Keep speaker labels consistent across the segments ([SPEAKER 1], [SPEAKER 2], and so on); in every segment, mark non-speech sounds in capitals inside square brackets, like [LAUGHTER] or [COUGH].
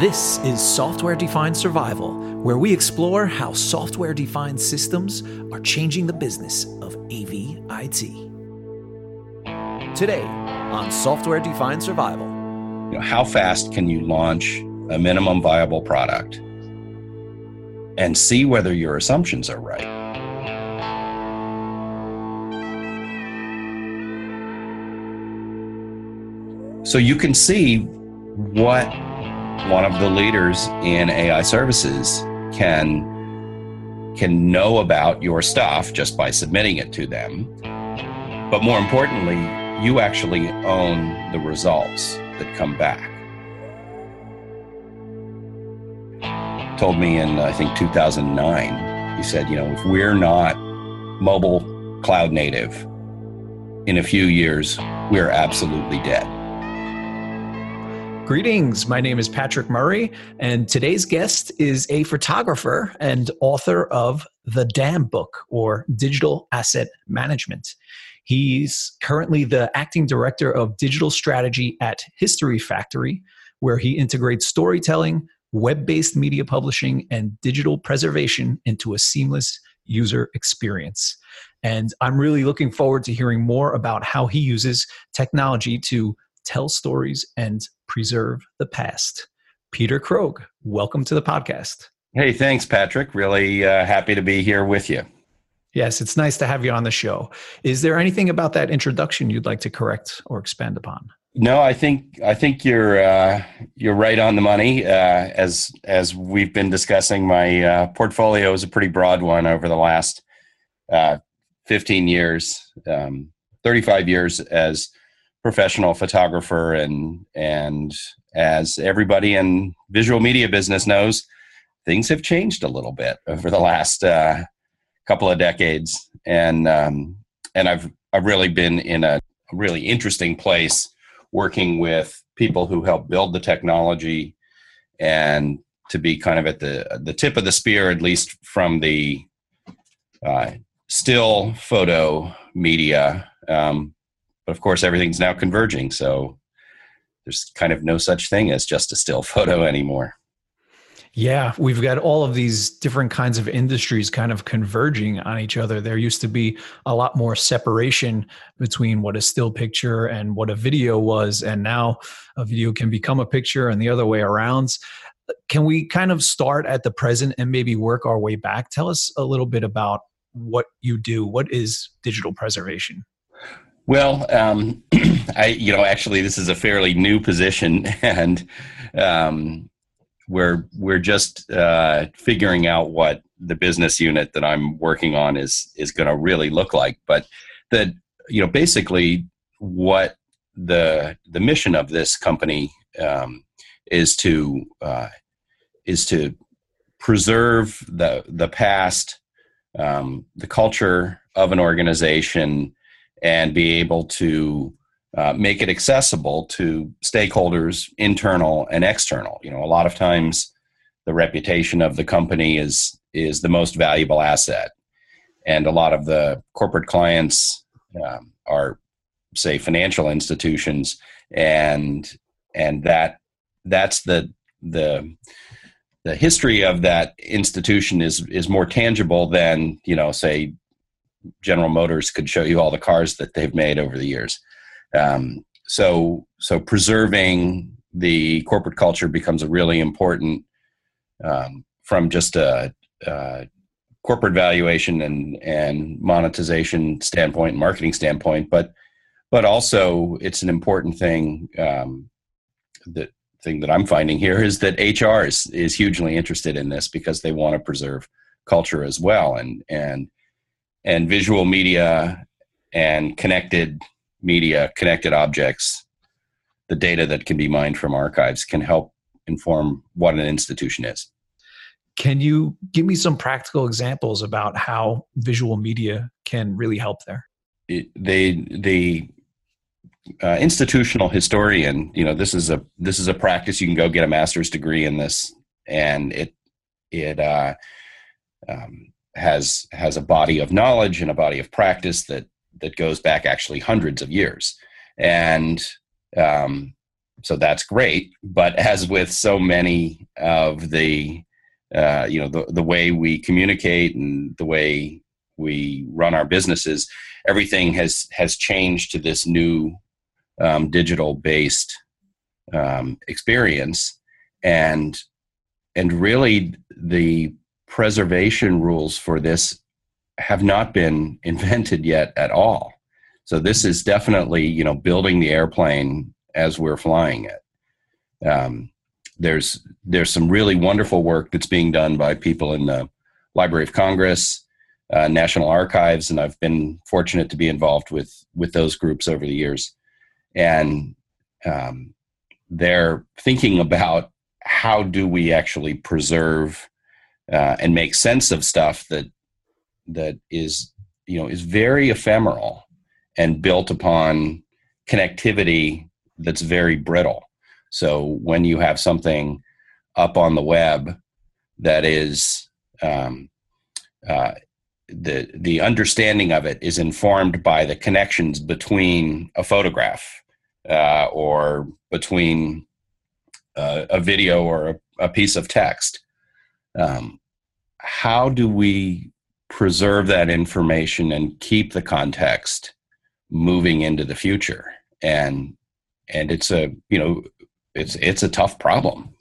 [SPEAKER 1] This is Software Defined Survival, where we explore how software defined systems are changing the business of AV IT. Today on Software Defined Survival.
[SPEAKER 2] You know, how fast can you launch a minimum viable product and see whether your assumptions are right? So you can see what one of the leaders in AI services can can know about your stuff just by submitting it to them. But more importantly, you actually own the results that come back. Told me in I think 2009, he said, you know, if we're not mobile cloud native in a few years, we're absolutely dead.
[SPEAKER 1] Greetings. My name is Patrick Murray, and today's guest is a photographer and author of The DAM Book or Digital Asset Management. He's currently the acting director of digital strategy at History Factory, where he integrates storytelling, web based media publishing, and digital preservation into a seamless user experience. And I'm really looking forward to hearing more about how he uses technology to tell stories, and preserve the past. Peter Krogh, welcome to the podcast.
[SPEAKER 2] Hey, thanks, Patrick. Really uh, happy to be here with you.
[SPEAKER 1] Yes, it's nice to have you on the show. Is there anything about that introduction you'd like to correct or expand upon?
[SPEAKER 2] No, I think I think you're uh, you're right on the money. Uh, as as we've been discussing, my uh, portfolio is a pretty broad one over the last uh, 15 years, um, 35 years as professional photographer and and as everybody in visual media business knows things have changed a little bit over the last uh, couple of decades. And um, and I've I've really been in a really interesting place working with people who help build the technology and to be kind of at the the tip of the spear at least from the uh, still photo media um, but of course, everything's now converging. So there's kind of no such thing as just a still [LAUGHS] photo anymore.
[SPEAKER 1] Yeah, we've got all of these different kinds of industries kind of converging on each other. There used to be a lot more separation between what a still picture and what a video was, and now a video can become a picture and the other way around. Can we kind of start at the present and maybe work our way back? Tell us a little bit about what you do. What is digital preservation?
[SPEAKER 2] Well, um, [CLEARS THROAT] I you know actually this is a fairly new position, [LAUGHS] and um, we're we're just uh, figuring out what the business unit that I'm working on is is going to really look like. But that you know basically what the the mission of this company um, is to uh, is to preserve the the past, um, the culture of an organization and be able to uh, make it accessible to stakeholders, internal and external. You know, a lot of times the reputation of the company is is the most valuable asset, and a lot of the corporate clients um, are, say, financial institutions, and and that that's the the the history of that institution is is more tangible than you know say General Motors could show you all the cars that they've made over the years. Um, so, so preserving the corporate culture becomes a really important um, from just a, a, corporate valuation and and monetization standpoint, marketing standpoint, but but also it's an important thing. Um, that thing that I'm finding here is that HR is is hugely interested in this because they want to preserve culture as well, and and and visual media and connected media, connected objects, the data that can be mined from archives can help inform what an institution is.
[SPEAKER 1] Can you give me some practical examples about how visual media can really help there?
[SPEAKER 2] It, they the uh, institutional historian, you know, this is a this is a practice. You can go get a master's degree in this, and it it uh, um, has has a body of knowledge and a body of practice that that goes back actually hundreds of years and um, so that's great. But as with so many of the, uh, you know, the, the way we communicate and the way we run our businesses, everything has has changed to this new um, digital based um, experience, and and really the preservation rules for this have not been [LAUGHS] invented yet at all. So this is definitely you know building the airplane as we're flying it. Um, there's there's some really wonderful work that's being done by people in the Library of Congress, uh, National Archives, and I've been fortunate to be involved with with those groups over the years, and um, they're thinking about how do we actually preserve uh, and make sense of stuff that that is you know is very ephemeral and built upon connectivity that's very brittle. So when you have something up on the web that is um, uh, the the understanding of it is informed by the connections between a photograph uh, or between uh, a video or a, a, piece of text. Um, how do we preserve that information and keep the context moving into the future? And and it's a you know it's it's a tough problem.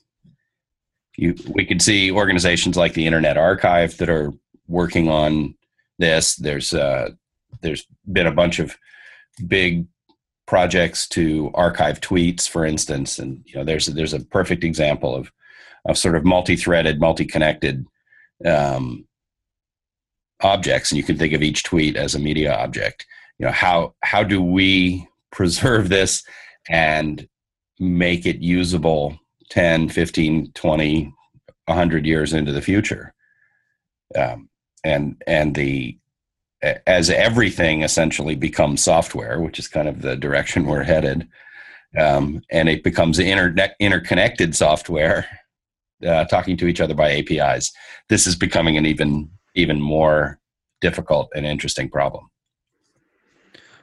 [SPEAKER 2] You we could see organizations like the Internet Archive that are working on this. There's uh, there's been a bunch of big projects to archive tweets, for instance, and you know there's there's a perfect example of of sort of multi-threaded, multi-connected um, objects, and you can think of each tweet as a media object. You know how how do we [LAUGHS] preserve this and make it usable 10 15 20 100 years into the future um, and and the as everything essentially becomes software which is kind of the direction [LAUGHS] we're headed um, and it becomes internet interconnected software uh, talking to each other by apis this is becoming an even even more difficult and interesting problem.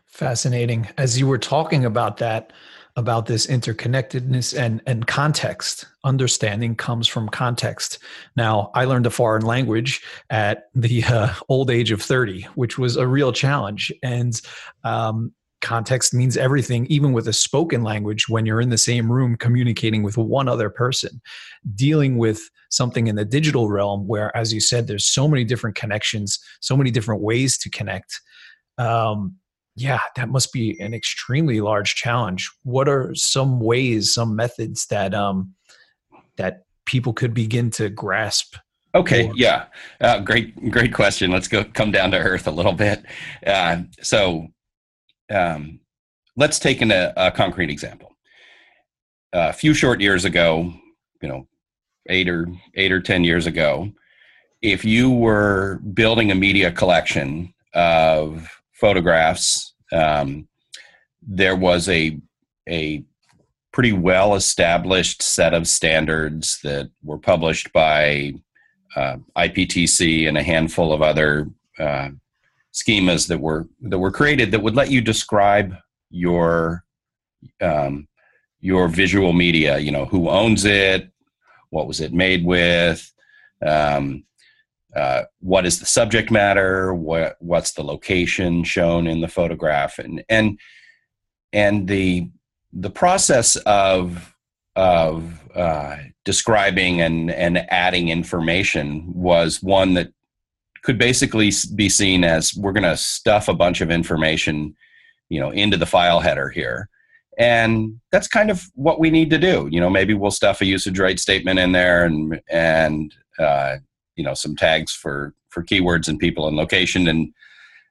[SPEAKER 1] Fascinating. As you were talking about that about this interconnectedness and and context understanding comes from context. Now i learned a foreign language at the uh, old age of 30 which was a real challenge. And um, context means everything even with a spoken language when you're in the same room communicating with one other person dealing with something in the digital realm where as you said there's so many different connections so many different ways to connect um, yeah, that must be an extremely large challenge. What are some ways, some methods that um, that people could begin to grasp?
[SPEAKER 2] Okay, yeah, uh, great, great question. Let's go come down to earth a little bit. Uh, so, um, let's take an, a, a concrete example. a few short years ago, you know, eight or eight or ten years ago, if you were building a media collection of photographs, um, there was a a pretty well established set of standards that were published by uh, IPTC and a handful of other uh, schemas that were that were created that would let you describe your um, your visual media. You know, who owns it, what was it made with, um, uh, what is the subject matter what what's the location shown in the photograph and and and the the process of of uh, describing and and adding information was one that could basically be seen as we're going to stuff a bunch of information you know into the file header here. And that's kind of what we need to do. You know maybe we'll stuff a usage right statement in there and and uh, you know some tags for for keywords and people and location and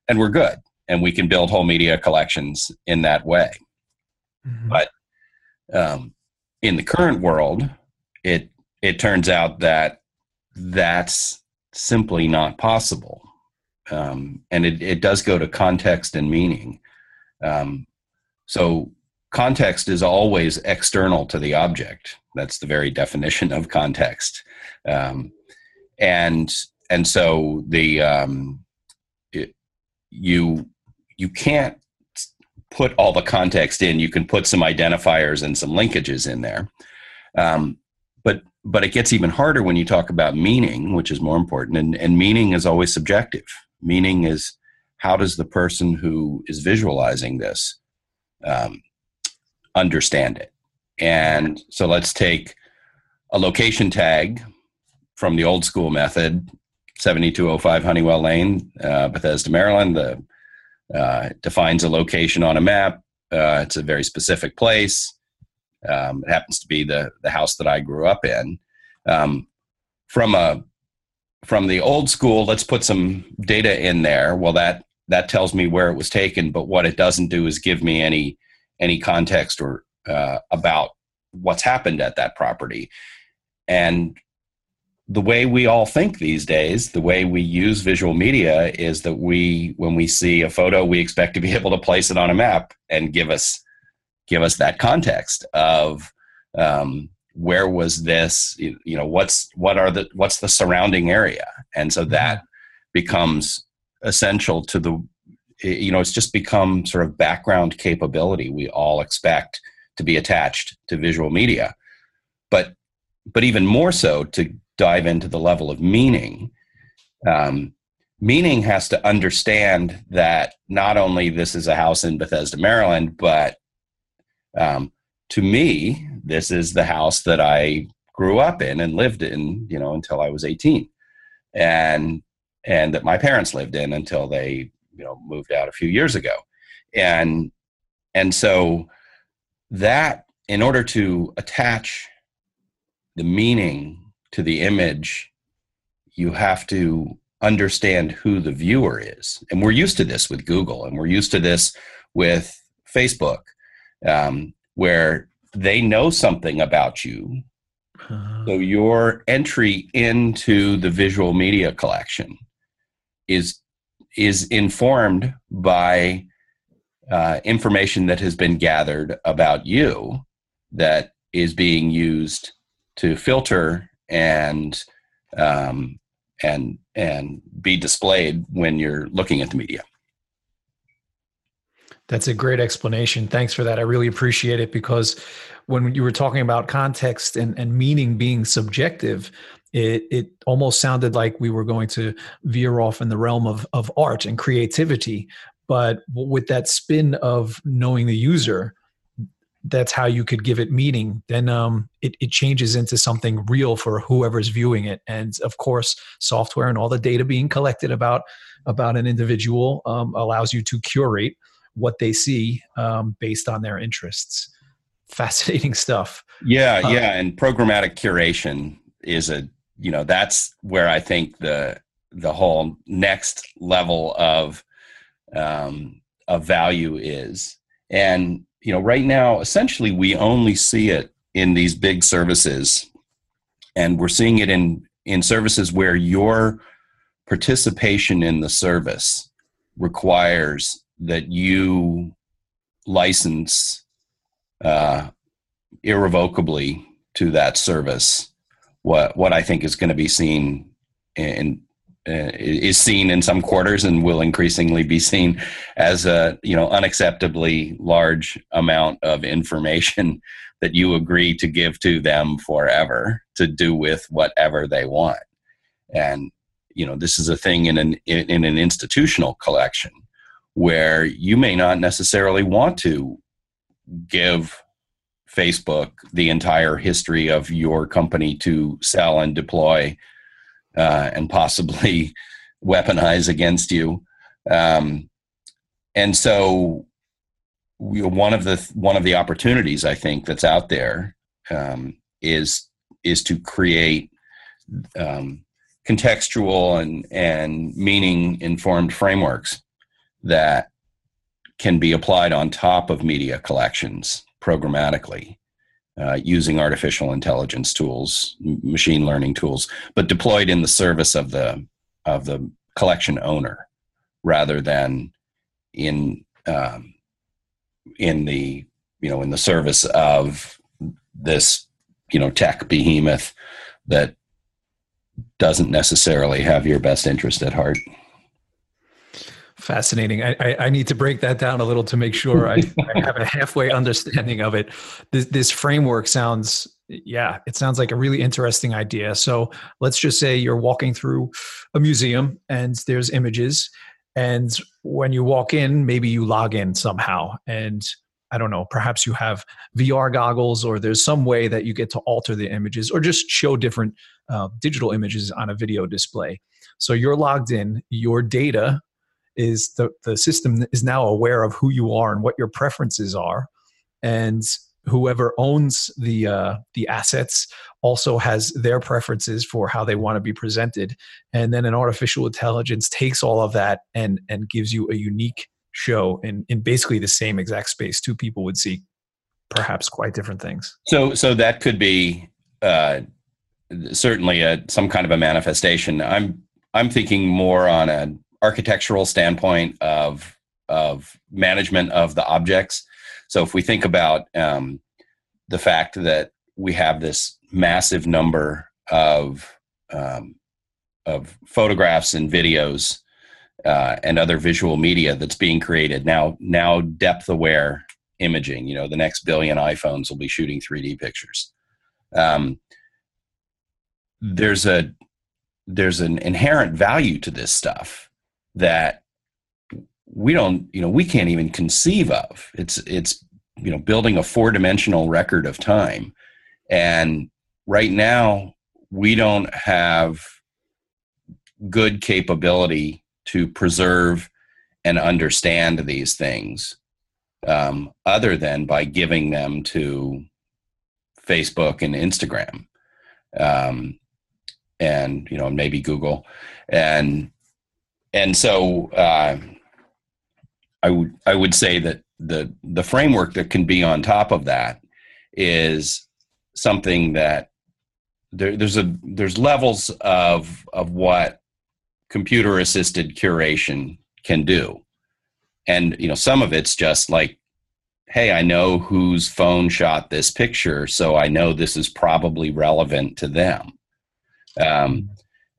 [SPEAKER 2] and we're good. And we can build whole media collections in that way. Mm-hmm. but um, in the current world it it turns out that that's simply not possible um, and it, it does go to context and meaning um, so context is always external to the object that's the very definition of context um, and and so the um, it, you you can't put all the context in. You can put some identifiers and some linkages in there. Um, but it gets even harder when you talk about meaning, which is more important. And, and meaning is always subjective. Meaning is how does the person who is visualizing this um, understand it? And so let's take a location tag from the old school method 7205 Honeywell Lane, uh, Bethesda, Maryland. The uh, defines a location on a map. Uh, it's a very specific place. Um, it happens to be the the house that I grew up in. Um, from a from the old school, let's put some data in there. Well, that that tells me where it was taken, but what it doesn't do is give me any any context or uh, about what's happened at that property. And the way we all think these days, the way we use visual media is that we, when we see a photo, we expect to be [LAUGHS] able to place it on a map and give us give us that context of um, where was this, you, know, what's what are the what's the surrounding area, and so that becomes essential to the, you know, it's just become sort of background capability we all expect to be attached to visual media, but but even more so to dive into the level of meaning. Um, meaning has to understand that not only this is a house in Bethesda, Maryland, but um, to me, this is the house that I grew up in and lived in, you know, until I was 18, and and that my parents lived in until they, you know, moved out a few years ago, and and so that in order to attach the meaning to the image, you have to understand who the viewer is. And we're used to this with Google, and we're used to this with Facebook, um, where they know something about you. Uh-huh. So your entry into the visual media collection is is informed by uh, information that has been gathered about you that is being used to filter and um, and and be displayed when you're looking at the media.
[SPEAKER 1] That's a great explanation. Thanks for that. I really appreciate it because when you were talking about context and, and meaning being subjective, it, it almost sounded like we were going to veer off in the realm of, of art and creativity. But with that spin of knowing the user, that's how you could give it meaning then um, it, it changes into something real for whoever's viewing it and of course software and all the data being collected about about an individual um, allows you to curate what they see um, based on their interests. Fascinating [LAUGHS] stuff.
[SPEAKER 2] Yeah uh, yeah and programmatic curation is a you know that's where i think the the whole next level of um, of value is. And you know right now essentially we only see it in these big services and we're seeing it in in services where your participation in the service requires that you license uh, irrevocably to that service what what I think is going to be seen in uh, is seen in some quarters and will increasingly be seen as a you know unacceptably large amount of information [LAUGHS] that you agree to give to them forever to do with whatever they want. And you know this is a thing in an in, in an institutional collection where you may not necessarily want to give Facebook the entire history of your company to sell and deploy uh, and possibly [LAUGHS] weaponize against you. Um, and so, we, one of the one of the opportunities I think that's out there um, is is to create um, contextual and and meaning informed frameworks that can be applied on top of media collections programmatically uh, using artificial intelligence tools, machine learning tools, but deployed in the service of the of the collection owner rather than in um, in the you know in the service of this you know tech behemoth that doesn't necessarily have your best interest at heart
[SPEAKER 1] Fascinating. I, I, I, need to break that down a little to make sure I, [LAUGHS] I have a halfway understanding of it. This, this, framework sounds, yeah, it sounds like a really interesting idea. So let's just say you're walking through a museum and there's images. And when you walk in, maybe you log in somehow. And I don't know, perhaps you have VR goggles or there's some way that you get to alter the images or just show different uh, digital images on a video display. So you're logged in, your data is the, the system is now aware of who you are and what your preferences are. And whoever owns the uh, the assets also has their preferences for how they want to be presented. And then an artificial intelligence takes all of that and and gives you a unique show in in basically the same exact space two people would see perhaps quite different things.
[SPEAKER 2] So so that could be uh, certainly a, some kind of a manifestation. I'm i'm thinking more on a architectural standpoint of of management of the objects. So if we think about um, the fact that we have this massive number of um, of photographs and videos uh, and other visual media that's being created now now depth aware imaging you know the next billion iphones will be shooting 3d pictures um, there's a there's an inherent value to this stuff that we don't you know we can't even conceive of. It's it's you know building a four dimensional record of time. And right now we don't have good capability to preserve and understand these things um, other than by giving them to facebook and instagram um, and you know maybe google. And and so uh, I would I would say that the the framework that can be on top of that is something that there, there's a there's levels of of what computer assisted curation can do. And you know some of it's just like hey i know whose phone shot this picture so i know this is probably relevant to them. Um,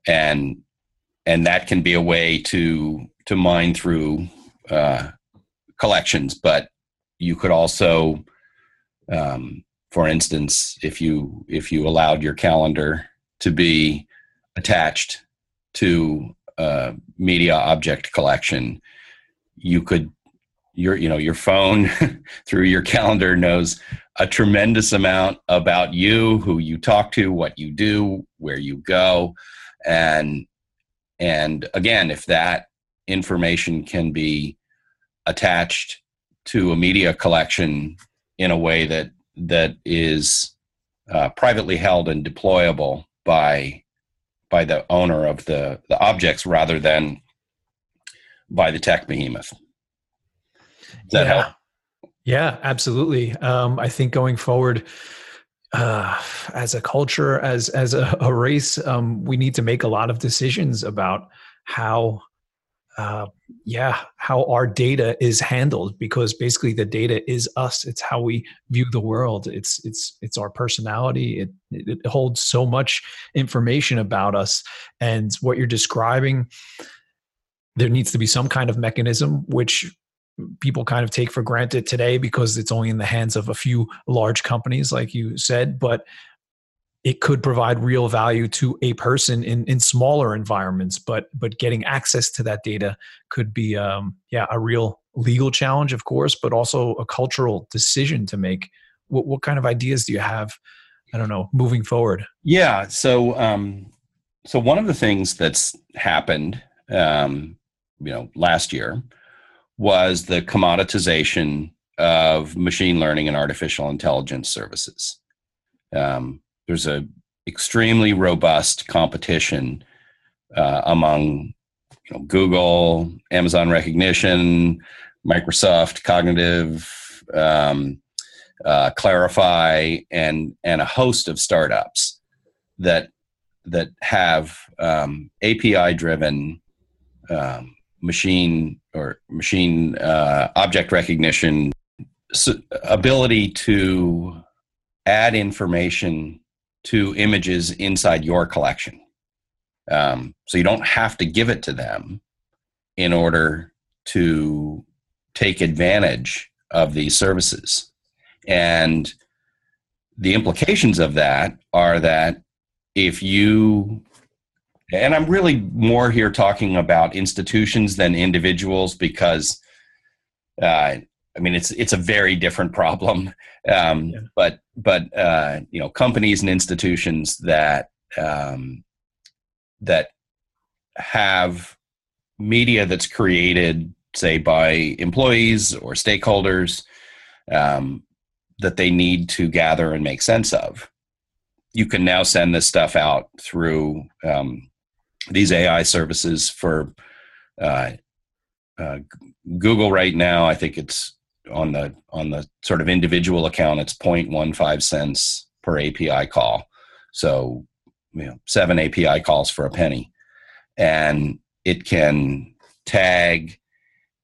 [SPEAKER 2] and and that can be a way to to mine through uh, collections. But you could also, um, for instance, if you if you allowed your calendar to be attached to media object collection, you could your you know your phone [LAUGHS] through your calendar knows a tremendous amount about you, who you talk to, what you do, where you go, and and again, if that information can be attached to a media collection in a way that that is uh, privately held and deployable by by the owner of the the objects rather than by the tech behemoth. Does that
[SPEAKER 1] yeah.
[SPEAKER 2] help?
[SPEAKER 1] Yeah, absolutely. Um, I think going forward, uh, as a culture, as as a, a race, um, we need to make a lot of decisions about how, uh, yeah, how our data is handled because basically the data is us. It's how we view the world. It's it's it's our personality. It it holds so much information about us, and what you're describing. There needs to be some kind of mechanism which people kind of take for granted today because it's only in the hands of a few large companies like you said but it could provide real value to a person in in smaller environments but but getting access to that data could be um yeah a real legal challenge of course but also a cultural decision to make. What what kind of ideas do you have i don't know moving forward?
[SPEAKER 2] Yeah so um so one of the things that's happened um you know last year was the commoditization of machine learning and artificial intelligence services. Um, there's a extremely robust competition uh, among you know, Google, Amazon Rekognition, Microsoft Cognitive, um, uh, Clarifai, and and a host of startups that that have um, API driven um, machine or machine uh, object recognition ability to add information to images inside your collection. Um, so you don't have to give it to them in order to take advantage of these services. And the implications of that are that if you and I'm really more here talking about institutions than individuals because uh, I mean it's it's a very different problem. Um, yeah. But but uh, you know companies and institutions that um, that have media that's created, say by employees or stakeholders, um, that they need to gather and make sense of. You can now send this stuff out through um, these AI services for uh, uh, Google right now. I think it's on the on the sort of individual account. It's 0.15 cents per API call. So you know, seven API calls for a penny, and it can tag,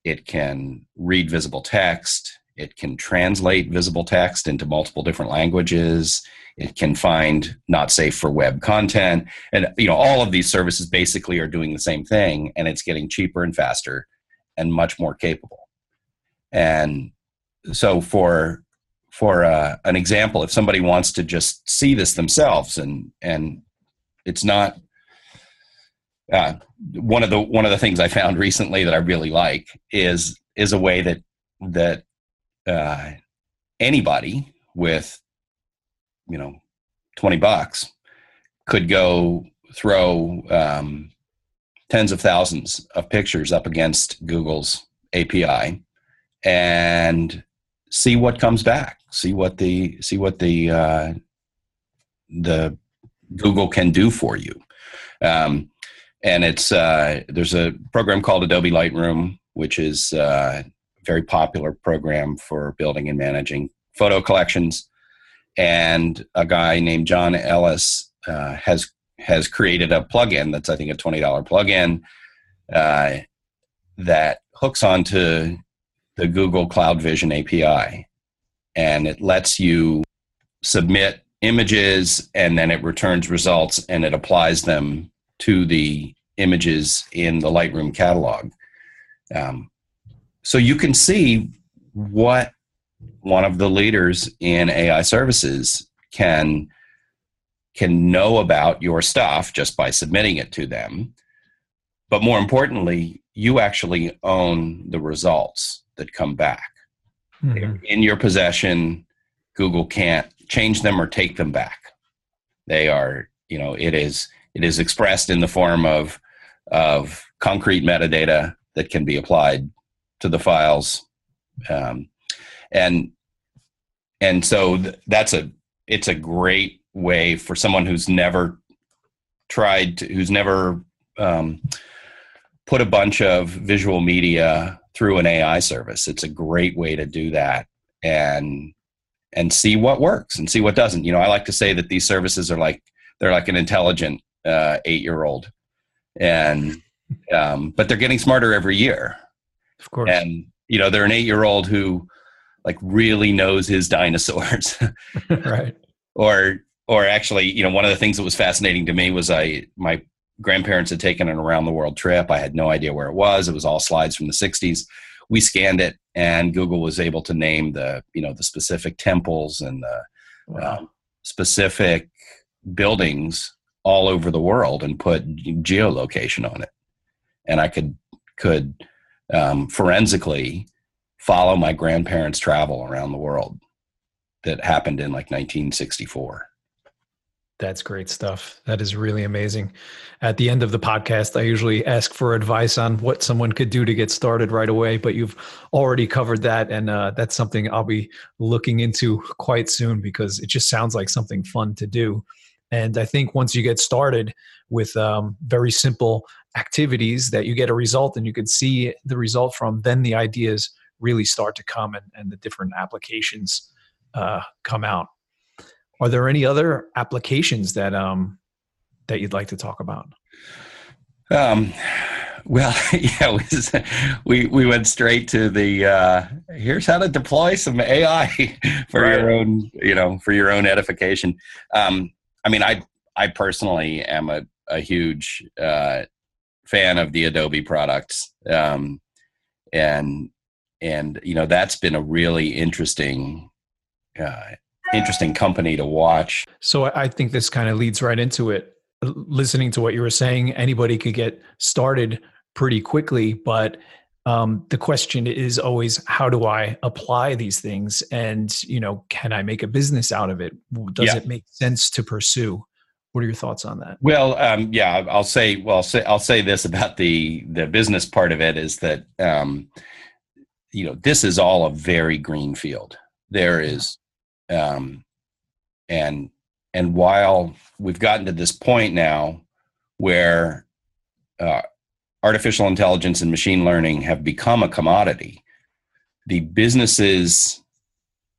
[SPEAKER 2] it can read visible text, it can translate visible text into multiple different languages. It can find not safe for web content. And you know, all of these services basically are doing the same thing and it's getting cheaper and faster and much more capable. And so for for uh, an example, if somebody wants to just see this themselves and and it's not uh, one of the one of the things I found recently that I really like is is a way that that uh, anybody with you know 20 bucks could go throw um, tens of thousands of pictures up against Google's API and see what comes back. See what the see what the uh, the Google can do for you. Um, and it's uh, there's a program called Adobe Lightroom, which is uh, very popular program for building and managing photo collections. And a guy named John Ellis uh, has has created a plugin that's I think a twenty dollar plugin uh, that hooks onto the Google Cloud Vision API, and it lets you submit images and then it returns results and it applies them to the images in the Lightroom catalog. Um, so you can see what one of the leaders in AI services can can know about your stuff just by submitting it to them. But more importantly, you actually own the results that come back. Mm-hmm. In your possession, Google can't change them or take them back. They are, you know, it is it is expressed in the form of of concrete metadata that can be applied to the files um, and and so th- that's a it's a great way for someone who's never tried to, who's never um, put a bunch of visual media through an AI service. It's a great way to do that and and see what works and see what doesn't. You know, I like to say that these services are like they're like an intelligent uh, eight year old, and um, but they're getting smarter every year.
[SPEAKER 1] Of course.
[SPEAKER 2] And you know, they're an eight-year-old who like really knows his dinosaurs. [LAUGHS] [LAUGHS]
[SPEAKER 1] right.
[SPEAKER 2] Or or actually, you know, one of the things that was fascinating to me was I my grandparents had taken an around the world trip. I had no idea where it was. It was all slides from the 60s. We scanned it and Google was able to name the, you know, the specific temples and the wow. um, specific buildings all over the world and put geolocation on it. And I could could um, forensically follow my grandparents' travel around the world that happened in like 1964.
[SPEAKER 1] That's great stuff. That is really amazing. At the end of the podcast, I usually ask for advice on what someone could do to get started right away, but you've already covered that. And uh, that's something I'll be looking into quite soon because it just sounds like something fun to do. And I think once you get started with um, very simple activities that you get a result and you can see the result from, then the ideas really start to come and, and the different applications uh, come out. Are there any other applications that um, that you'd like to talk about?
[SPEAKER 2] Um, well, [LAUGHS] yeah, we we went straight to the uh, here's how to deploy some AI [LAUGHS] for right. your own you know for your own edification. Um, I mean, I I personally am a a huge uh, fan of the Adobe products. Um, and and you know that's been a really interesting uh, interesting company to watch.
[SPEAKER 1] So I think this kind of leads right into it. Listening to what you were saying, anybody could get started pretty quickly, but um, the question is always how do i apply these things and you know can i make a business out of it does yeah. it make sense to pursue what are your thoughts on that
[SPEAKER 2] well um, yeah i'll say well I'll say, I'll say this about the the business part of it is that um, you know this is all a very green field. There is um, and and while we've gotten to this point now where uh, artificial intelligence and machine learning have become a commodity the businesses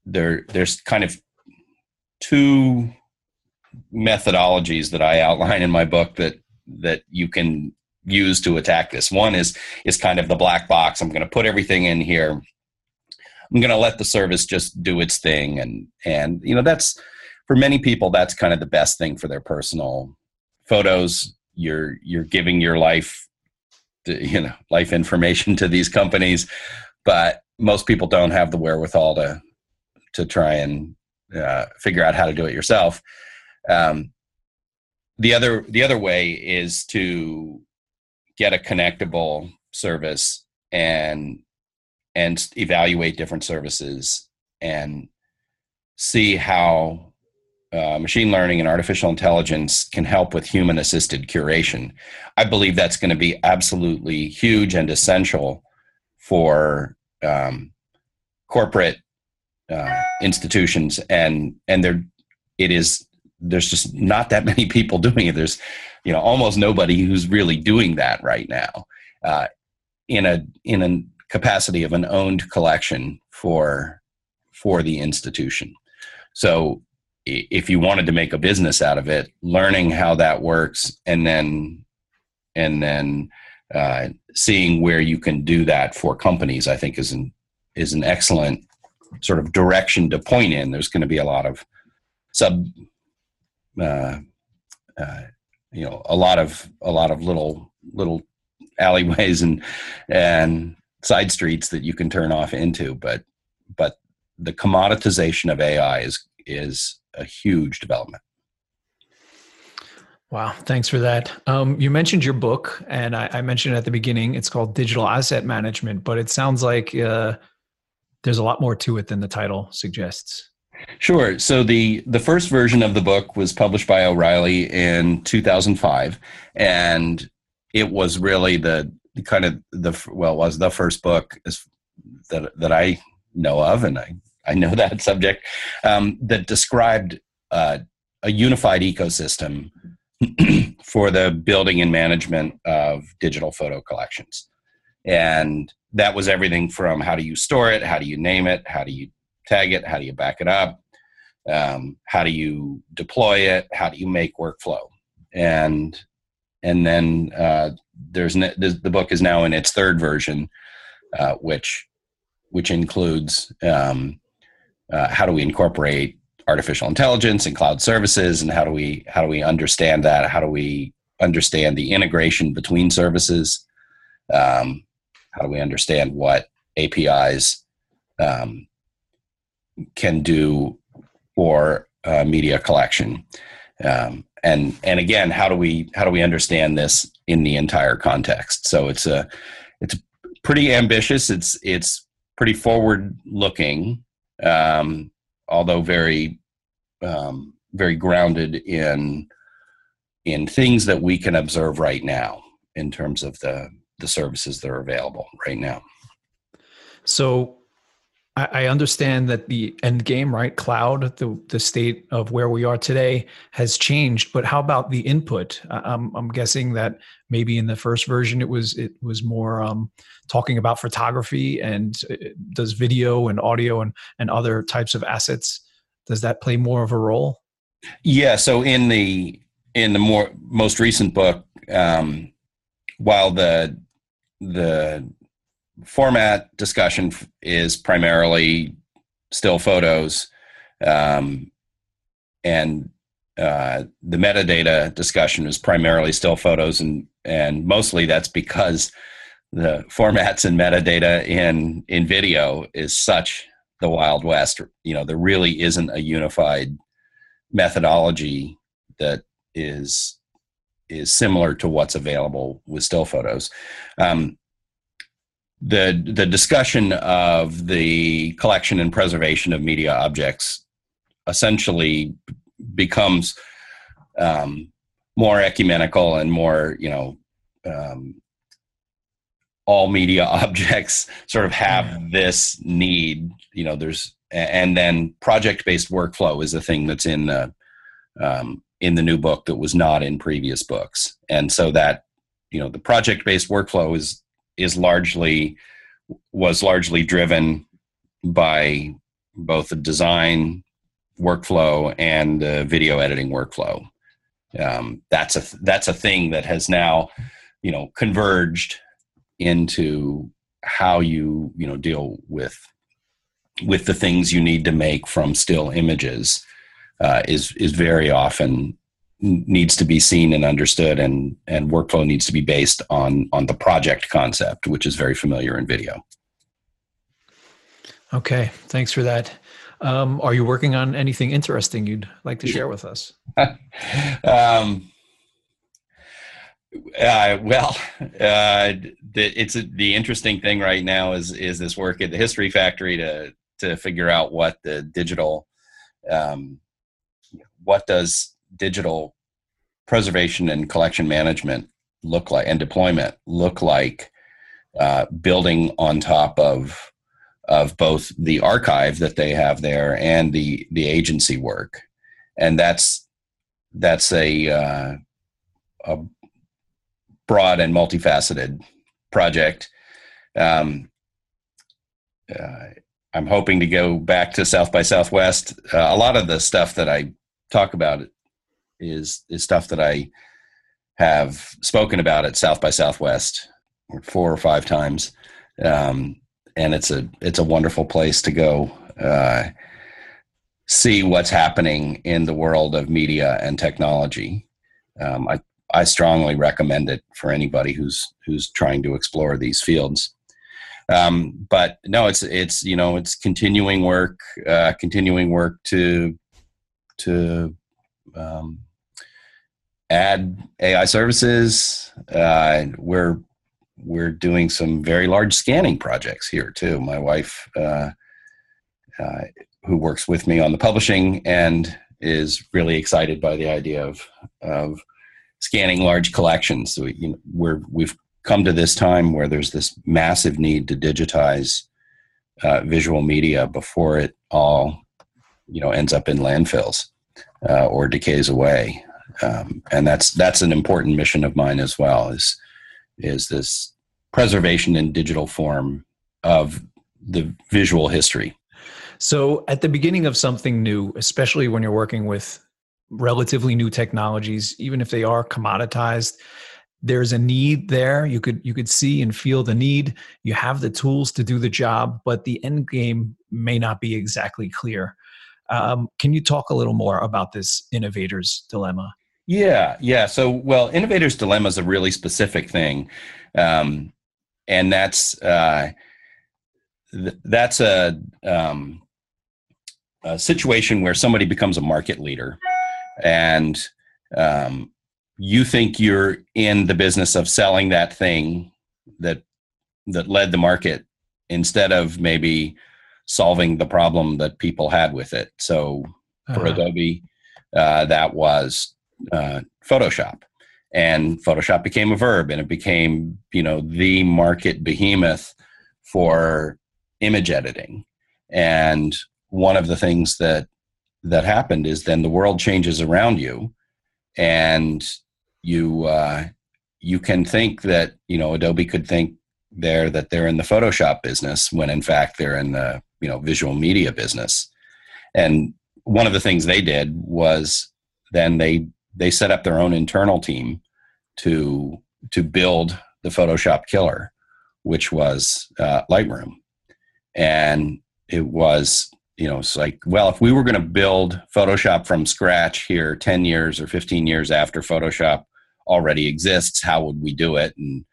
[SPEAKER 2] there there's kind of two methodologies that i outline in my book that that you can use to attack this. One is is kind of the black box. I'm going to put everything in here. I'm going to let the service just do its thing. And and you know that's for many people that's kind of the best thing for their personal photos. You're you're giving your life you know life information to these companies. But most people don't have the wherewithal to to try and uh, figure out how to do it yourself. Um, the other the other way is to get a connectable service and and evaluate different services and see how uh, machine learning and artificial intelligence can help with human assisted curation. I believe that's going to be absolutely huge and essential for um, corporate uh, institutions, and and there it is. There's just not that [LAUGHS] many people doing it. There's, you know, almost nobody who's really doing that right now, uh, in a in a capacity of an owned collection for for the institution. So if you wanted to make a business out of it, learning how that works and then and then uh, seeing where you can do that for companies, I think is an is an excellent sort of direction to point in. There's going to be a lot of sub, uh, uh, you know, a lot of a lot of little little alleyways and and side streets that you can turn off into, but but the commoditization of AI is is a huge development.
[SPEAKER 1] Wow, thanks for that. Um, you mentioned your book, and I, I, mentioned at the beginning it's called Digital Asset Management, but it sounds like uh, there's a lot more to it than the title suggests.
[SPEAKER 2] Sure. So the the first version of the book was published by O'Reilly in 2005, and it was really the, the kind of the well was the first book that that I know of, and I I know [LAUGHS] that subject, um, that described uh, a unified ecosystem [CLEARS THROAT] for the building and management of digital photo collections. And that was everything from how do you store it, how do you name it, how do you tag it, how do you back it up, um, how do you deploy it, how do you make workflow, and and then uh, there's the book is now in its third version, uh, which which includes um, uh, how do we incorporate artificial intelligence and cloud services? And how do we how do we understand that? How do we understand the integration between services? Um, how do we understand what apis um, can do for uh, media collection. Um, and and again how do we how do we understand this in the entire context? So it's a it's pretty ambitious. It's it's pretty forward looking um, although very um, very grounded in in things that we can observe right now in terms of the the services that are available right now.
[SPEAKER 1] So I, understand that the end game, right? Cloud, the the state of where we are today has changed. But how about the input? I'm I'm guessing that maybe in the first version it was it was more um, talking about photography and uh, does video and audio and and other types of assets. Does that play more of a role?
[SPEAKER 2] Yeah. So in the in the more most recent book, um, while the the format discussion is primarily still photos um, and uh, the metadata discussion is primarily still photos and and mostly that's because the [LAUGHS] formats and metadata in in video is such the wild west you know there really isn't a unified methodology that is is similar to what's available with still photos. Um, the the discussion of the collection and preservation of media objects essentially becomes um, more ecumenical and more you know um, all media [LAUGHS] objects sort of have this need you know there's and then project based workflow is a thing that's in the um, in the new book that was not in previous books. And so that you know the project based workflow is is largely was largely driven by both the design workflow and the video editing workflow. Um, that's a that's a thing that has now you know converged into how you you know deal with with the things you need to make from still images uh, is is very often needs to be seen and understood and and workflow needs to be based on on the project concept which is very familiar in video.
[SPEAKER 1] Okay thanks for that. Um, are you working on anything interesting you'd like to share with us? [LAUGHS] Um,
[SPEAKER 2] uh, well, uh, the, it's a, the interesting thing right now is is this work at the History Factory to to figure out what the digital, um, what does digital preservation and collection management look like and deployment look like, uh, building on top of of both the archive that they have there and the the agency work, and that's that's a uh, a broad and multifaceted project. Um, uh, I'm hoping to go back to South by Southwest. Uh, a lot of the stuff that I talk about is is stuff that I have spoken about at South by Southwest four or five times, um, and it's a it's a wonderful place to go uh, see what's happening in the world of media and technology. Um, I I strongly recommend it for anybody who's who's trying to explore these fields. Um, but no, it's it's you know it's continuing work, uh, continuing work to to um, add AI services. Uh, we're we're doing some very large scanning projects here too. My wife, uh, uh who works with me on the publishing and is really excited by the idea of of scanning large collections. So, you know, we're, we've come to this time where there's this massive need to digitize uh, visual media before it all, you know, ends up in landfills uh, or decays away. Um, and that's that's an important mission of mine as well. Is is this preservation in digital form of the visual history.
[SPEAKER 1] So, at the beginning of something new, especially when you're working with relatively new technologies, even if they are commoditized, there's a need there. You could you could see and feel the need. You have the tools to do the job, but the end game may not be exactly clear. Um, can you talk a little more about this innovator's dilemma?
[SPEAKER 2] Yeah, yeah. So, well, innovator's dilemma is a really specific thing, um, and that's uh, th- that's a, um, a situation where somebody becomes a market leader and um, you think you're in the business of selling that thing that that led the market instead of maybe solving the problem that people had with it. So for uh-huh. Adobe, uh, that was uh, Photoshop, and Photoshop became a verb, and it became you know the market behemoth for image editing. And one of the things that that happened is then the world changes around you and you uh, you can think that you know adobe could think there that they're in the photoshop business when in fact they're in the you know visual media business and one of the things they did was then they they set up their own internal team to to build the photoshop killer which was uh, lightroom and it was you know, it's like, well, if we were going to build Photoshop from scratch here 10 years or 15 years after Photoshop already exists, how would we do it? And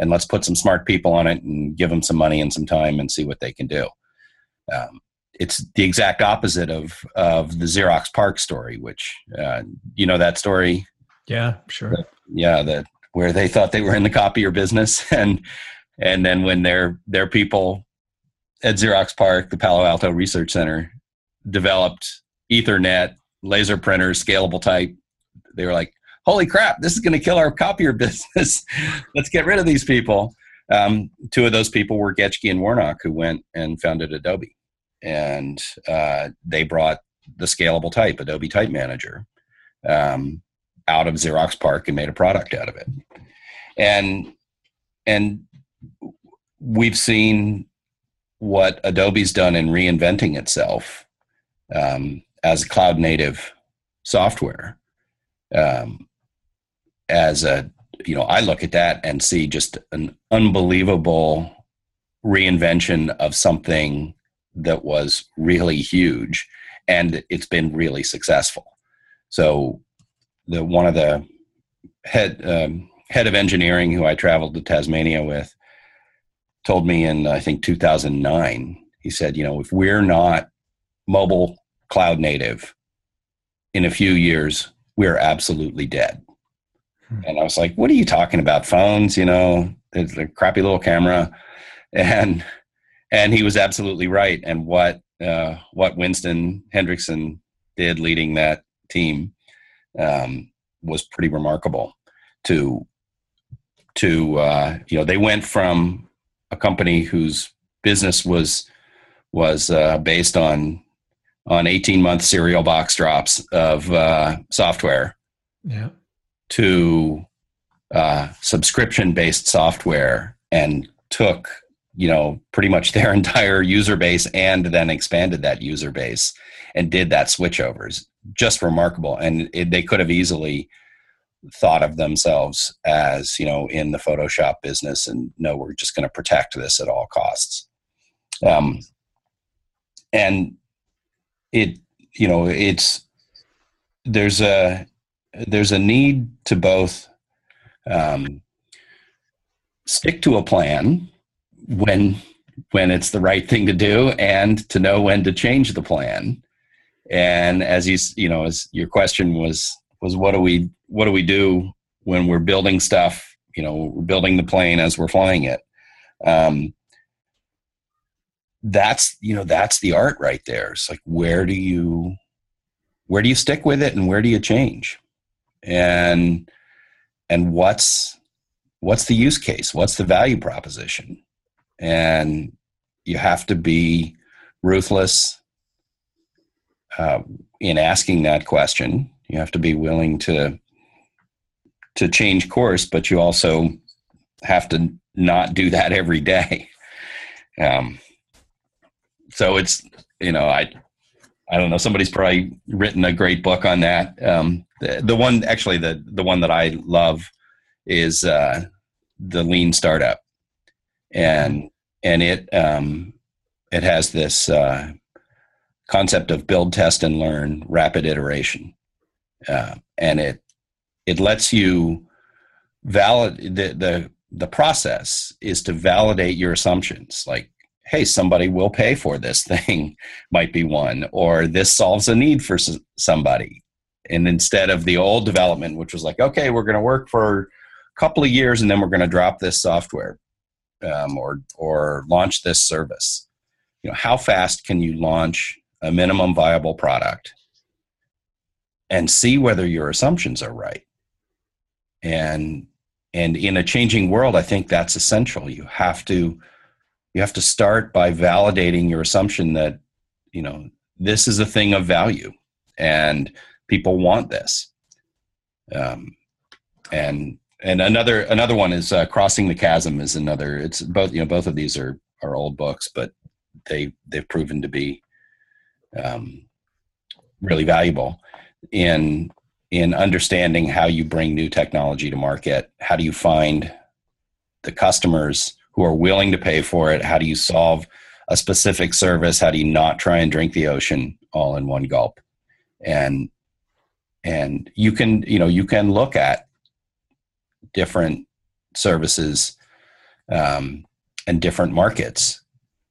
[SPEAKER 2] and let's put some smart people on it and give them some money and some time and see what they can do. Um, it's the exact opposite of of the Xerox PARC story, which uh, you know that story.
[SPEAKER 1] Yeah, sure.
[SPEAKER 2] yeah, that where they thought they were in the copier business, [LAUGHS] and and then when their their people at Xerox PARC, the Palo Alto Research Center, developed Ethernet laser printers, scalable type, they were like, "Holy crap! This is going to kill our copier [LAUGHS] business. Let's get rid of these people." Um, two of those people were Geschke and Warnock, who went and founded Adobe and uh, they brought the scalable type, Adobe Type Manager, um, out of Xerox PARC and made a product out of it. And and we've seen what Adobe's done in reinventing itself um, as cloud native software. Um, as a you know, I look at that and see just an unbelievable reinvention of something that was really huge and it's been really successful. So the one of the head um, head of engineering who i traveled to tasmania with told me in i think 2009 he said you know if we're not mobile cloud native in a few years we're absolutely dead. Hmm. and i was like what are you talking about? Phones you know it's a crappy little camera. And and he was absolutely right. And what uh, what Winston Hendrickson did leading that team um, was pretty remarkable. To to uh, you know, they went from a company whose business was was uh, based on on 18 month serial box drops of uh, software
[SPEAKER 1] yeah.
[SPEAKER 2] to uh, subscription based software and took you know pretty much their [LAUGHS] entire user base and then expanded that user base and did that switchovers. Just remarkable. And it, they could have easily thought of themselves as you know in the photoshop business and no we're just going to protect this at all costs. Um, and it you know it's there's a there's a need to both um, stick to a plan when when it's the right thing to do and to know when to change the plan. And as you you know as your question was was what do we what do we do when we're building stuff you know we're building the plane as we're flying it? Um, that's you know that's the art right there. It's like where do you where do you stick with it and where do you change? And and what's what's the use case? What's the value proposition and you have to be ruthless uh, in asking that question. You have to be willing to to change course, but you also have to not do that every day. [LAUGHS] Um, so it's you know I I don't know somebody's probably written a great book on that. Um, the, the one actually the the one that I love is uh, the Lean Startup, and and it um, it has this uh, concept of build, test, and learn, rapid iteration, uh, and it it lets you validate the the the process is to validate your assumptions like hey somebody will pay for this [LAUGHS] thing might be one or this solves a need for somebody. And instead of the old development which was like okay we're going to work for a couple of years and then we're going to drop this software um, or or launch this service you know how fast can you launch a minimum viable product and see whether your assumptions are right? And and in a changing world i think that's essential. You have to you have to start by validating your assumption that you know this is a thing of value and people want this. Um, and and another another one is uh, crossing the chasm is another it's both you know both of these are are old books but they they've proven to be um, really valuable in in understanding how you bring new technology to market. How do you find the customers who are willing to pay for it? How do you solve a specific service? How do you not try and drink the ocean all in one gulp? And and you can you know you can look at different services um, and different markets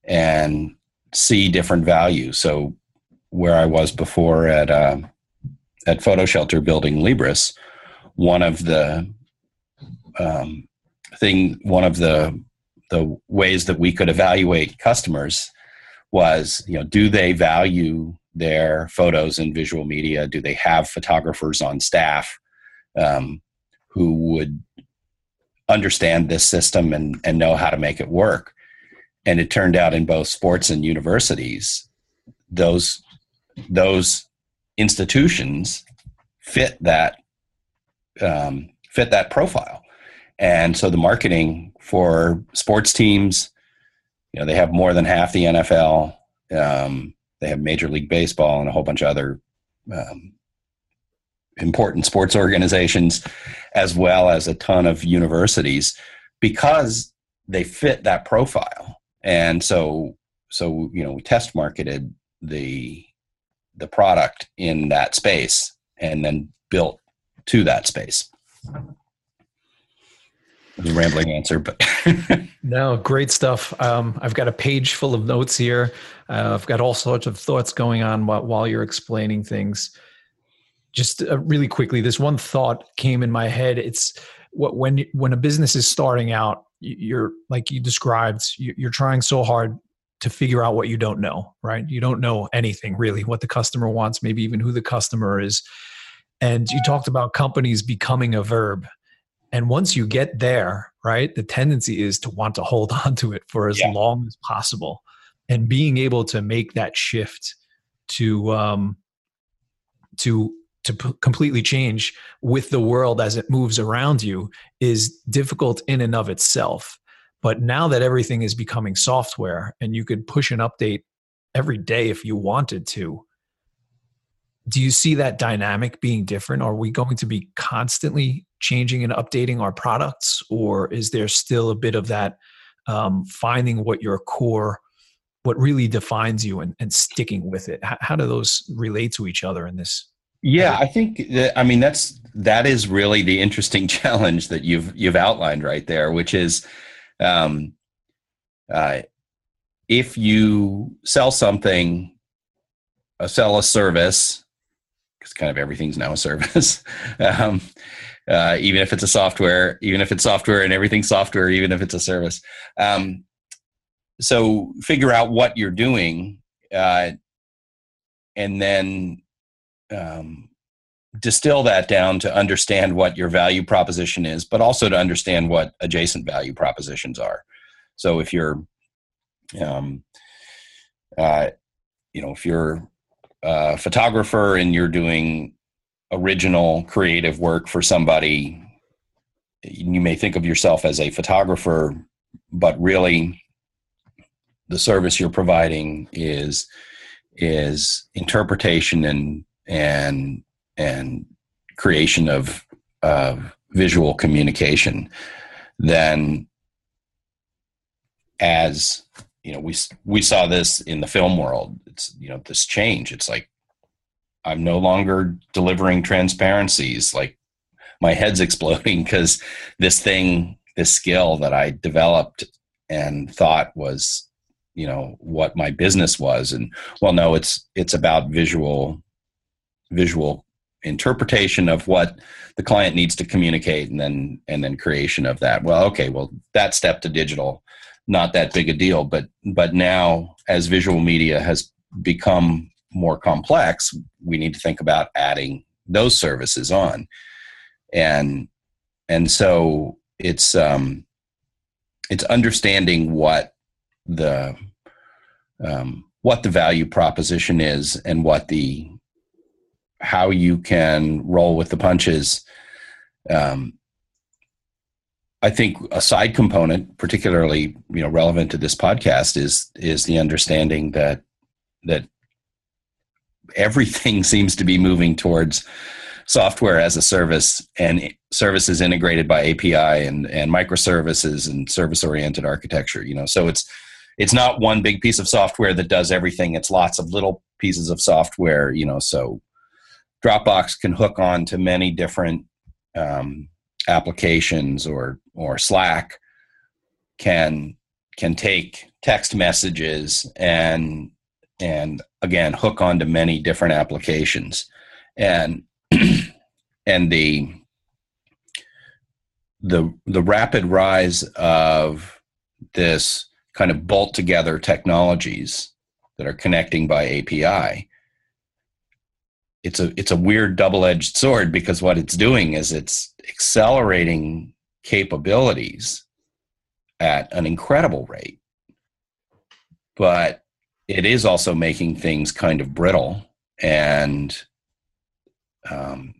[SPEAKER 2] and see different value. So where I was before at uh, at PhotoShelter building Libris, one of the um, thing, one of the the ways that we could evaluate customers was, you know, do they value their photos and visual media? Do they have photographers on staff um, who would understand this system and, and know how to make it work? And it turned out in both sports and universities, those those institutions fit that um, fit that profile. And so the marketing for sports teams, you know, they have more than half the NFL. Um, they have Major League Baseball and a whole bunch of other um, important sports organizations, as well as a ton of universities, because they fit that profile. And so, so you know, we test marketed the the product in that space and then built to that space. It A rambling answer, but [LAUGHS]
[SPEAKER 1] no, great stuff. Um, I've got a page full of notes here. Uh, I've got all sorts of thoughts going on while, while you're explaining things. Just uh, really quickly, this one thought came in my head. It's what when when a business is starting out, you're like you described, you're trying so hard to figure out what you don't know, right? You don't know anything really, what the customer wants, maybe even who the customer is. And you talked about companies becoming a verb. And once you get there, right, the tendency is to want to hold [LAUGHS] on to it for as yeah. long as possible. And being able to make that shift to um, to to p- completely change with the world as it moves around you is difficult in and of itself but now that everything is becoming software and you could push an update every day if you wanted to, do you see that dynamic being different? Are we going to be constantly changing and updating our products, or is there still a bit of that um, finding what your core, what really defines you, and, and sticking with it? How, how do those relate to each other in this?
[SPEAKER 2] Yeah, I think that, I mean that's that is really the interesting [LAUGHS] challenge that you've you've outlined right there, which is um, uh, if you sell something, uh, sell a service, because kind of everything's now a service. [LAUGHS] um, uh, even if it's a software, even if it's software and everything's software, even if it's a service. Um, so figure out what you're doing, uh, and then um, distill that down to understand what your value proposition is, but also to understand what adjacent value propositions are. So if you're, um, uh, you know, if you're a photographer and you're doing original creative work for somebody, you may think of yourself as a photographer, but really the service you're providing is is interpretation and and and creation of uh, visual communication, then as you know, we we saw this in the film world. It's you know this change. It's like I'm no longer delivering transparencies. Like my head's [LAUGHS] exploding because this thing, this skill that I developed and thought was you know what my business was and well no it's it's about visual visual interpretation of what the client needs to communicate and then and then creation of that. Well okay well that step to digital not that big a deal but but now as visual media has become more complex we need to think about adding those services on. And and so it's um it's understanding what the um, what the value proposition is and what the how you can roll with the punches. Um, I think a side component, particularly you know relevant to this podcast, is is the understanding that that everything [LAUGHS] seems to be moving towards software as a service and services integrated by API and and microservices and service oriented architecture. You know, so it's it's not one big piece of software that does everything. It's lots of little pieces of software. You know, so Dropbox can hook on to many different um, applications or or Slack can can take text messages and and again hook onto many different applications. And [CLEARS THROAT] and the the the rapid rise of this kind of bolt together technologies that are connecting by API it's a it's a weird double-edged sword because what it's doing is it's accelerating capabilities at an incredible rate. But it is also making things kind of brittle and um,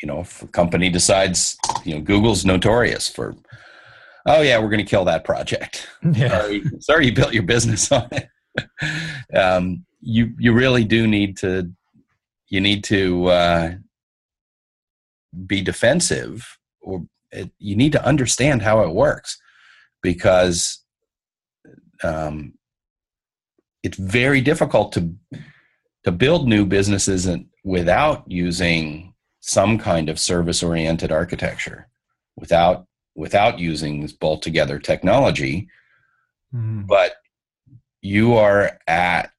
[SPEAKER 2] you know if a company decides you know google's notorious for oh yeah we're going to kill that project. [LAUGHS] Yeah. sorry, sorry you built your business on it. [LAUGHS] Um, you you really do need to you need to uh, be defensive or it, you need to understand how it works because um, it's very difficult to to build new businesses without using some kind of service oriented architecture without without using this bolt together technology mm. but you are at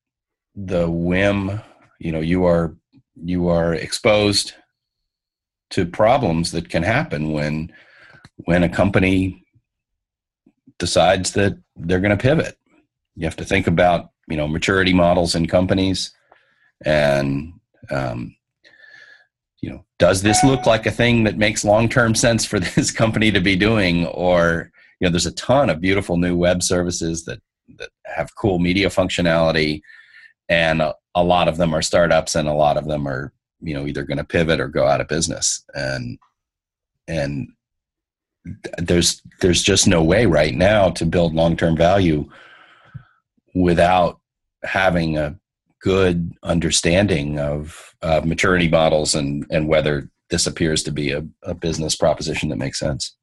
[SPEAKER 2] the whim you know you are you are exposed to problems that can happen when when a company decides that they're going to pivot. You have to think about you know maturity models in companies and um, you know does this look like a thing that makes long-term sense for [LAUGHS] this company to be doing? Or you know there's a ton of beautiful new web services that that have cool media functionality and a, a lot of them are startups and a lot of them are you know either going to pivot or go out of business. And and there's there's just no way right now to build long-term value without having a good understanding of uh, maturity models and and whether this appears to be a, a business proposition that makes sense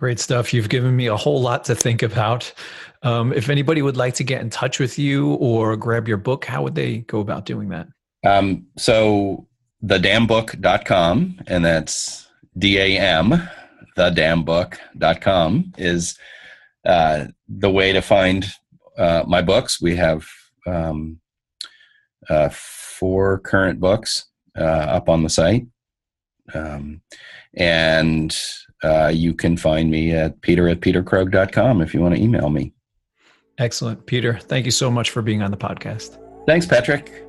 [SPEAKER 1] Great stuff. You've given me a whole lot to think about. Um, if anybody would like to get in touch with you or grab your book, how would they go about doing that?
[SPEAKER 2] Um, so thedambook.com, and that's D-A-M, thedambook.com is uh, the way to find uh, my books. We have um, uh, four current books uh, up on the site. Um, and uh, you can find me at peter at peterkrogh.com if you want to email me.
[SPEAKER 1] Excellent. Peter, thank you so much for being on the podcast.
[SPEAKER 2] Thanks, Patrick.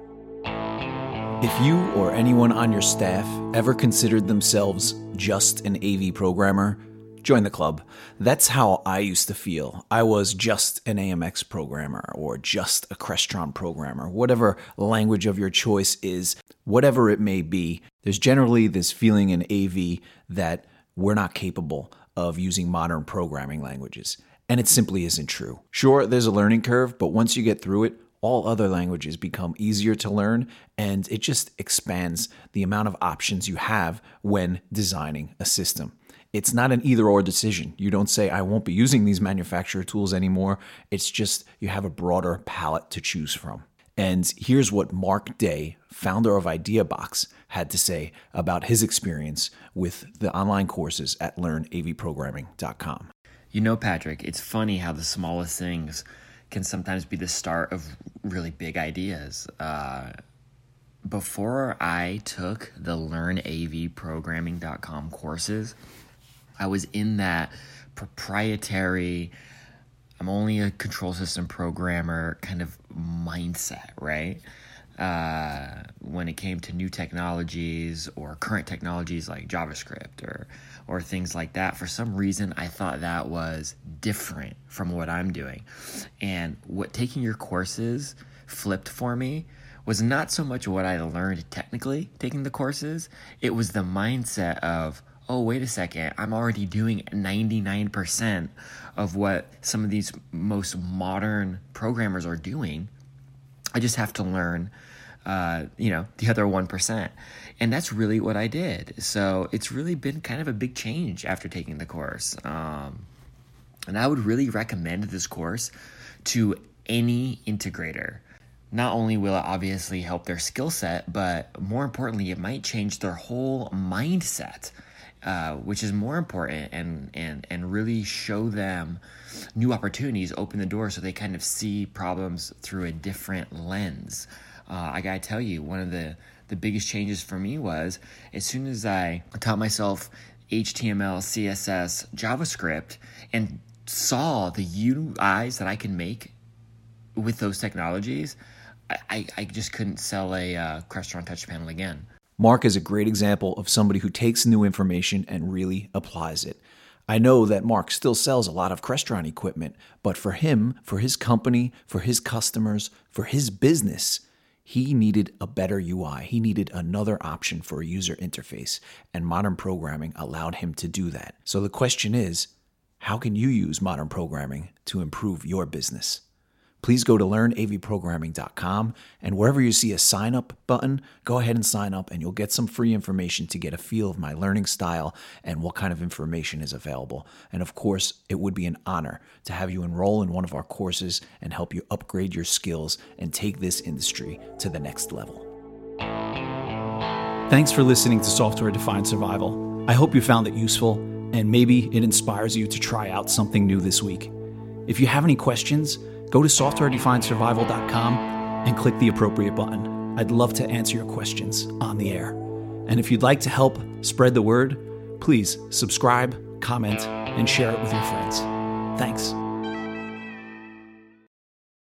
[SPEAKER 3] If you or anyone on your staff ever considered themselves just an AV programmer, join the club. That's how I used to feel. I was just an AMX programmer or just a Crestron programmer, whatever language of your choice is, whatever it may be. There's generally this feeling in AV that we're not capable of using modern programming languages. And it simply isn't true. Sure, there's a learning curve, but once you get through it, all other languages become easier to learn and it just expands the amount of options you have when designing a system. It's not an either or decision. You don't say, I won't be using these manufacturer tools anymore. It's just you have a broader palette to choose from. And here's what Mark Day, founder of IdeaBox, had to say about his experience with the online courses at learnavprogramming.com.
[SPEAKER 4] You know, Patrick, it's funny how the smallest things can sometimes be the start of really big ideas. Uh, before I took the learnavprogramming.com courses, I was in that proprietary I'm only a control system programmer kind of mindset, right? Uh, when it came to new technologies or current technologies like JavaScript or or things like that, for some reason I thought that was different from what I'm doing. And what taking your courses flipped for me was not so much what I learned technically taking the courses, it was the mindset of oh, wait a second, I'm already doing 99% of what some of these most modern programmers are doing. I just have to learn, uh, you know, the other 1%. And that's really what I did. So it's really been kind of a big change after taking the course. Um, and I would really recommend this course to any integrator. Not only will it obviously help their skill set, but more importantly, it might change their whole mindset uh, which is more important, and and and really show them new opportunities, open the door so they kind of see problems through a different lens. Uh, I gotta tell you, one of the the biggest changes for me was as soon as I taught myself HTML, CSS, JavaScript, and saw the UIs that I can make with those technologies, I, I just couldn't sell a uh, Crestron touch panel again.
[SPEAKER 3] Mark is a great example of somebody who takes new information and really applies it. I know that Mark still sells a lot of Crestron equipment, but for him, for his company, for his customers, for his business, he needed a better UI. He needed another option for a user interface, and modern programming allowed him to do that. So the question is how can you use modern programming to improve your business? Please go to learnavprogramming.com and wherever you see a sign up button, go ahead and sign up and you'll get some free information to get a feel of my learning style and what kind of information is available. And of course, it would be an honor to have you enroll in one of our courses and help you upgrade your skills and take this industry to the next level.
[SPEAKER 5] Thanks for listening to Software Defined Survival. I hope you found it useful and maybe it inspires you to try out something new this week. If you have any questions, go to softwaredefinedsurvival.com and click the appropriate button. I'd love to answer your questions on the air. And if you'd like to help spread the word, please subscribe, comment, and share it with your friends. Thanks.